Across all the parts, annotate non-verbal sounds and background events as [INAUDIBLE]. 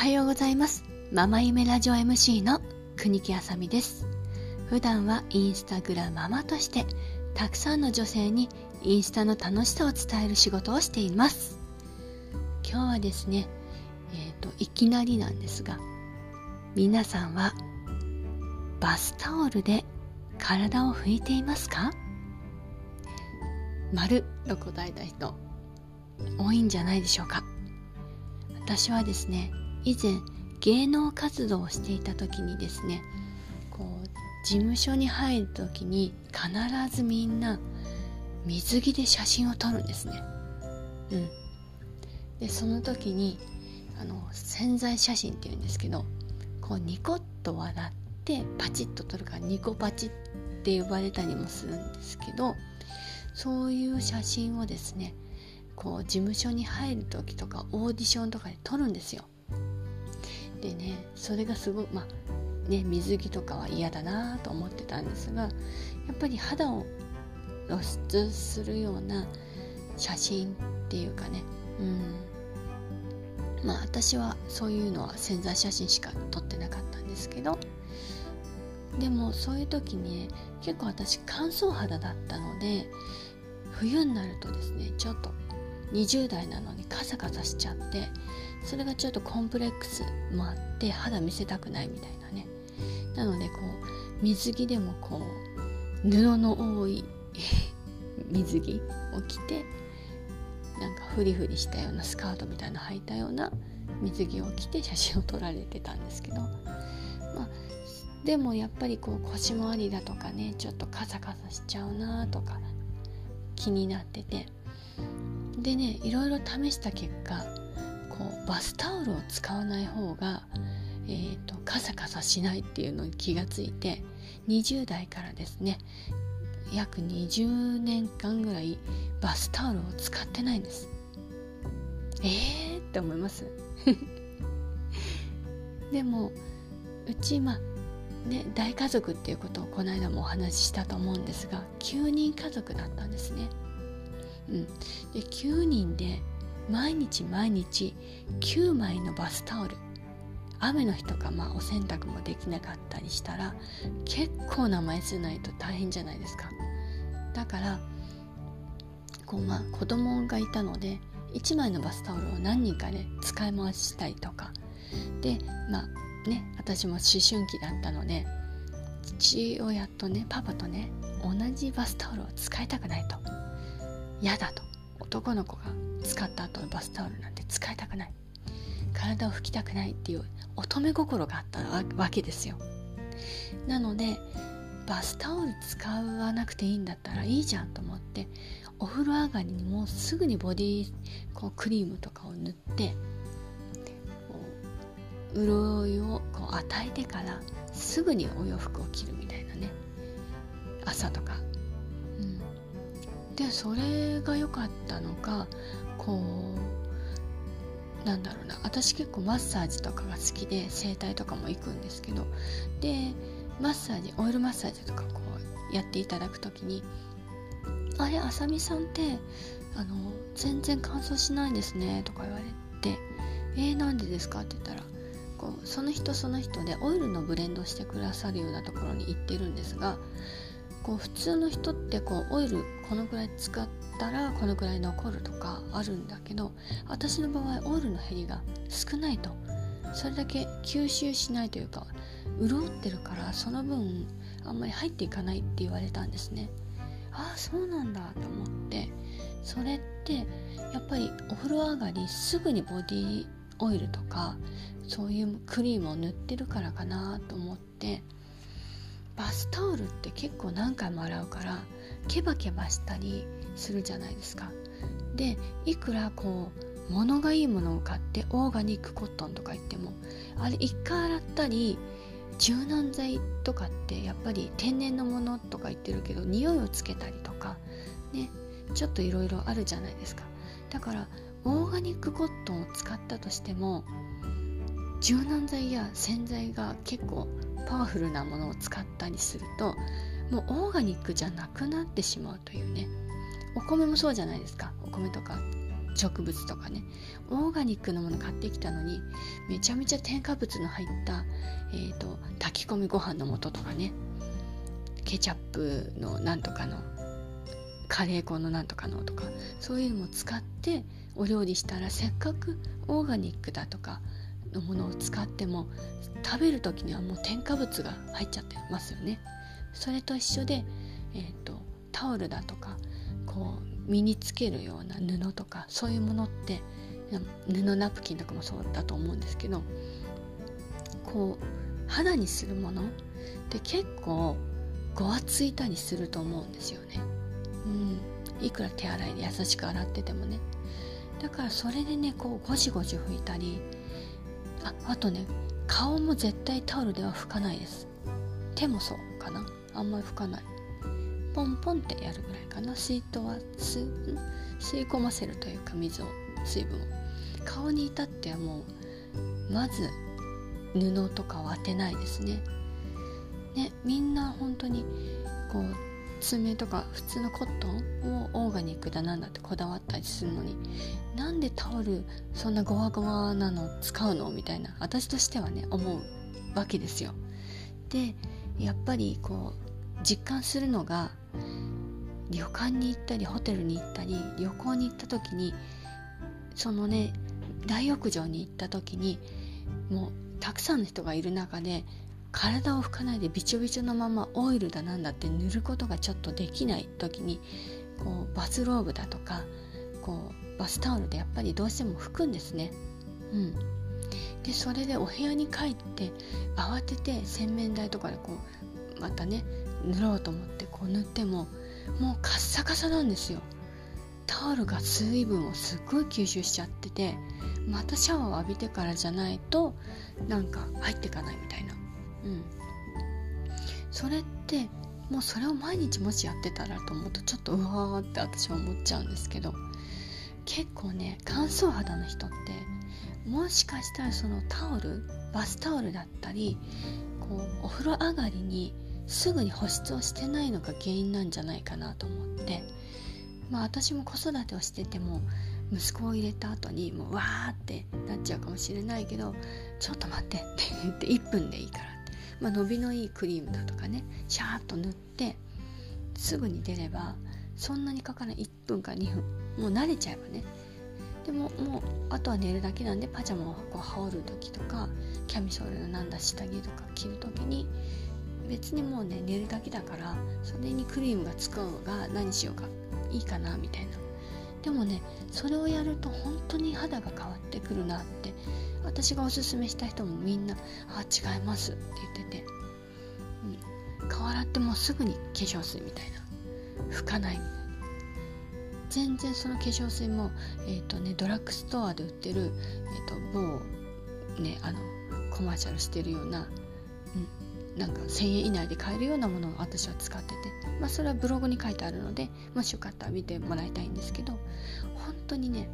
はようございます。ママ夢ラジオ MC の国木あさみです。普段はインスタグラママとしてたくさんの女性にインスタの楽しさを伝える仕事をしています。今日はですねえっ、ー、といきなりなんですが皆さんはバスタオルで体を拭いていますか？丸と答えた人多いんじゃないでしょうか。私はですね以前芸能活動をしていた時にですねこう事務所に入る時に必ずみんな水着で写真を撮るんですね。うん。でその時にあの潜在写真っていうんですけどこうニコッと笑ってパチッと撮るからニコパチって呼ばれたりもするんですけどそういう写真をですねこう事務所に入る時とかオーディションとかで撮るんですよ。でねそれがすごいまあね水着とかは嫌だなと思ってたんですがやっぱり肌を露出するような写真っていうかねうん。まあ私はそういうのは潜在写真しか撮ってなかったんですけどでもそういう時に、ね、結構私乾燥肌だったので冬になるとですねちょっと20代なのにカサカサしちゃってそれがちょっとコンプレックスもあって肌見せたくないみたいなね。なのでこう水着でもこう布の多い水着を着てなんかフリフリしたようなスカートみたいな履いたような水着を着て写真を撮られてたんですけど。まあでもやっぱりこう腰回りだとかねちょっとカサカサしちゃうなとか気になってて。でねいろいろ試した結果こうバスタオルを使わない方が、えーと、カサカサしないっていうのに気がついて20代からですね約20年間ぐらいバスタオルを使ってないんです。えーって思います。[LAUGHS] でもうちまあね大家族っていうことをこの間もお話ししたと思うんですが9人家族だったんですね。うん、で9人で毎日毎日9枚のバスタオル。雨の日とか、まあ、お洗濯もできなかったりしたら結構な枚数ないと大変じゃないですか。だからこう、まあ、子供がいたので1枚のバスタオルを何人かで使い回したりとか。でまあね私も思春期だったので父親とねパパとね同じバスタオルを使いたくないと。嫌だと。男の子が使った後のバスタオルなんて使いたくない。体を拭きたくないっていう乙女心があったわけですよ。なのでバスタオル使わなくていいんだったらいいじゃんと思ってお風呂上がりにもうすぐにボディこうクリームとかを塗って潤いをこう与えてからすぐにお洋服を着るみたいなね。朝とかでそれが良かったのがこうなんだろうな私結構マッサージとかが好きで整体とかも行くんですけどでマッサージオイルマッサージとかこうやっていただく時に「あれあさみさんってあの全然乾燥しないですね」とか言われて「えー、なんでですか?」って言ったらこうその人その人でオイルのブレンドしてくださるようなところに行ってるんですがこう普通の人ってこうオイルこのくらい使ったらこのくらい残るとかあるんだけど私の場合オイルの減りが少ないと。それだけ吸収しないというか潤ってるからその分あんまり入っていかないって言われたんですね。ああそうなんだと思って。それってやっぱりお風呂上がりすぐにボディオイルとかそういうクリームを塗ってるからかなと思って。バスタオルって結構何回も洗うからケバケバしたりするじゃないですか。でいくらこう物がいいものを買ってオーガニックコットンとか言ってもあれ一回洗ったり柔軟剤とかってやっぱり天然のものとか言ってるけど匂いをつけたりとかねちょっといろいろあるじゃないですか。だからオーガニックコットンを使ったとしても柔軟剤や洗剤が結構パワフルなものを使ったりするともうオーガニックじゃなくなってしまうというね。お米もそうじゃないですか。お米とか植物とかね。オーガニックのもの買ってきたのにめちゃめちゃ添加物の入った、えーと、炊き込みご飯の素とかね。ケチャップのなんとかのカレー粉のなんとかのとかそういうのも使ってお料理したらせっかくオーガニックだとかのものを使っても食べる時にはもう添加物が入っちゃってますよね。それと一緒で、えーと、タオルだとかこう身につけるような布とかそういうものって布ナプキンとかもそうだと思うんですけどこう肌にするものって結構ごわついたりすると思うんですよね。うん、いくら手洗いで優しく洗っててもね。だからそれでねこうゴシゴシ拭いたりああとね顔も絶対タオルでは拭かないです。手もそうかな。あんまり拭かない。ポンポンってやるぐらいかな。水筒は吸い込ませるというか水を水分を。顔に至ってはもうまず布とかは当てないですね。ねみんな本当にこう爪とか普通のコットンをオーガニックだなんだってこだわったりするのになんでタオルそんなゴワゴワなの使うのみたいな私としてはね思うわけですよ。でやっぱりこう実感するのが旅館に行ったりホテルに行ったり旅行に行った時にそのね大浴場に行った時にもうたくさんの人がいる中で体を拭かないでびちょびちょのままオイルだなんだって塗ることがちょっとできない時にこうバスローブだとかこうバスタオルでやっぱりどうしても拭くんですね。うん、でそれでお部屋に帰って慌てて洗面台とかでこうまたね塗ろうと思ってこう塗ってももうカッサカサなんですよ。タオルが水分をすっごい吸収しちゃっててまたシャワーを浴びてからじゃないとなんか入っていかないみたいなうん。それってもうそれを毎日もしやってたらと思うとちょっとうわーって私は思っちゃうんですけど結構ね乾燥肌の人ってもしかしたらそのタオルバスタオルだったりこうお風呂上がりにすぐに保湿をしてないのが原因なんじゃないかなと思ってまあ私も子育てをしてても息子を入れた後にもうわーってなっちゃうかもしれないけどちょっと待ってって言って1分でいいからまあ、伸びのいいクリームだとかねシャーッと塗ってすぐに出ればそんなにかからない1分か2分もう慣れちゃえばね。でももうあとは寝るだけなんでパジャマをこう羽織る時とかキャミソールのなんだ下着とか着る時に別にもうね寝るだけだからそれにクリームがつくが何しようかいいかなみたいな。でもねそれをやると本当に肌が変わってくるなって私がおすすめした人もみんな「あ違います」って言ってて、うん、顔洗ってもうすぐに化粧水みたいな。拭かないみたいな。全然その化粧水も、えーとね、ドラッグストアで売ってる、えーと、某、ね、あのコマーシャルしてるような、うん、なんか1000円以内で買えるようなものを私は使ってて、まあ、それはブログに書いてあるのでもしよかったら見てもらいたいんですけど本当にね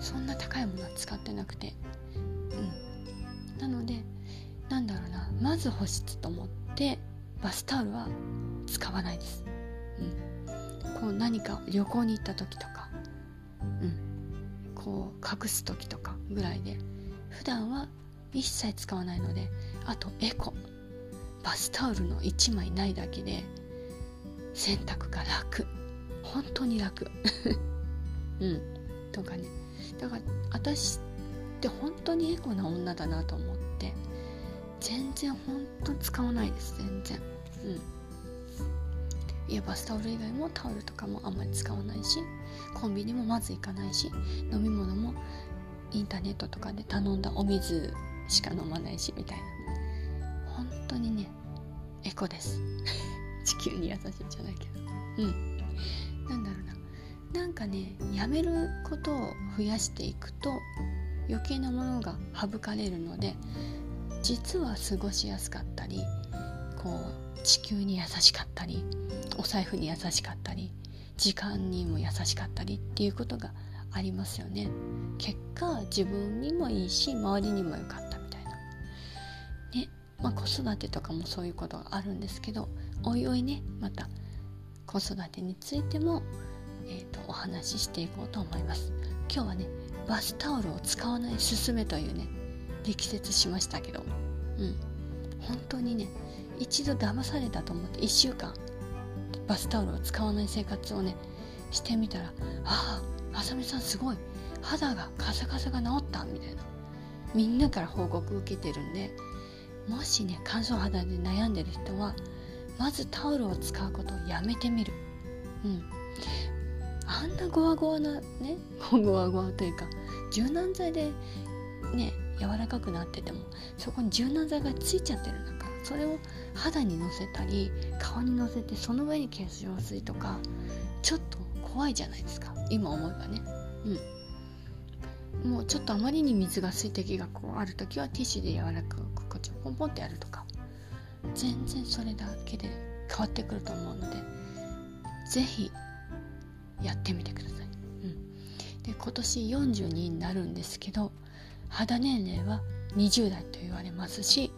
そんな高いものは使ってなくて。なのでなんだろうなまず保湿と思ってバスタオルは使わないです、うん、こう何か旅行に行った時とかうん。こう隠す時とかぐらいで普段は一切使わないのであとエコ。バスタオルの1枚ないだけで洗濯が楽。本当に楽。[LAUGHS] うん。とかね。だから私って本当にエコな女だなと思って。全然本当使わないです全然。うん。いやバスタオル以外もタオルとかもあんまり使わないしコンビニもまず行かないし飲み物もインターネットとかで頼んだお水しか飲まないしみたいな。本当にねエコです。[LAUGHS] 地球に優しいんじゃないけど。うん。なんだろうな。なんかねやめることを増やしていくと余計なものが省かれるので実は過ごしやすかったりこう地球に優しかったりお財布に優しかったり時間にも優しかったりっていうことがありますよね。結果自分にもいいし周りにも良かったみたいな。ねまあ子育てとかもそういうことがあるんですけどおいおいねまた子育てについてもえーと、お話ししていこうと思います。今日はねバスタオルを使わないすすめというね力説しましたけど。うん。本当にね一度騙されたと思って1週間バスタオルを使わない生活をねしてみたらあああさみさんすごい肌がカサカサが治ったみたいな。みんなから報告受けてるんでもしね乾燥肌で悩んでる人はまずタオルを使うことをやめてみる。うん。あんなゴワゴワなね [LAUGHS] ゴワゴワというか柔軟剤でね柔らかくなっててもそこに柔軟剤がついちゃってるんだからそれを肌にのせたり顔にのせてその上に化粧水とかちょっと怖いじゃないですか。今思えばね。うん。もうちょっとあまりに水が水滴がこうある時はティッシュで柔らかくこうポンポンってやるとか全然それだけで変わってくると思うので是非やってみてください、うん、で今年42になるんですけど肌年齢は20代と言われますし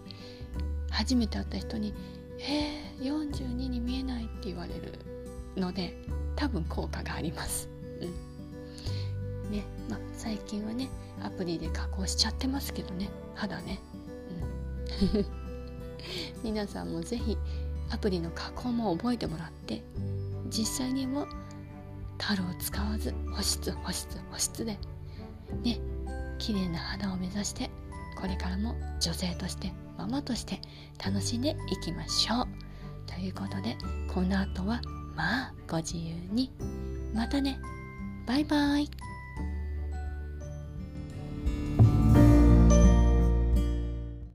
初めて会った人に「えー、42に見えない」って言われるので多分効果があります。うんねまあ、最近はねアプリで加工しちゃってますけどね肌ね。うん、[LAUGHS] 皆さんも是非アプリの加工も覚えてもらって実際にもタオルを使わず保湿保湿保湿でね綺麗な肌を目指してこれからも女性としてママとして楽しんでいきましょう。ということでこの後はまあご自由に。またね。バイバイ。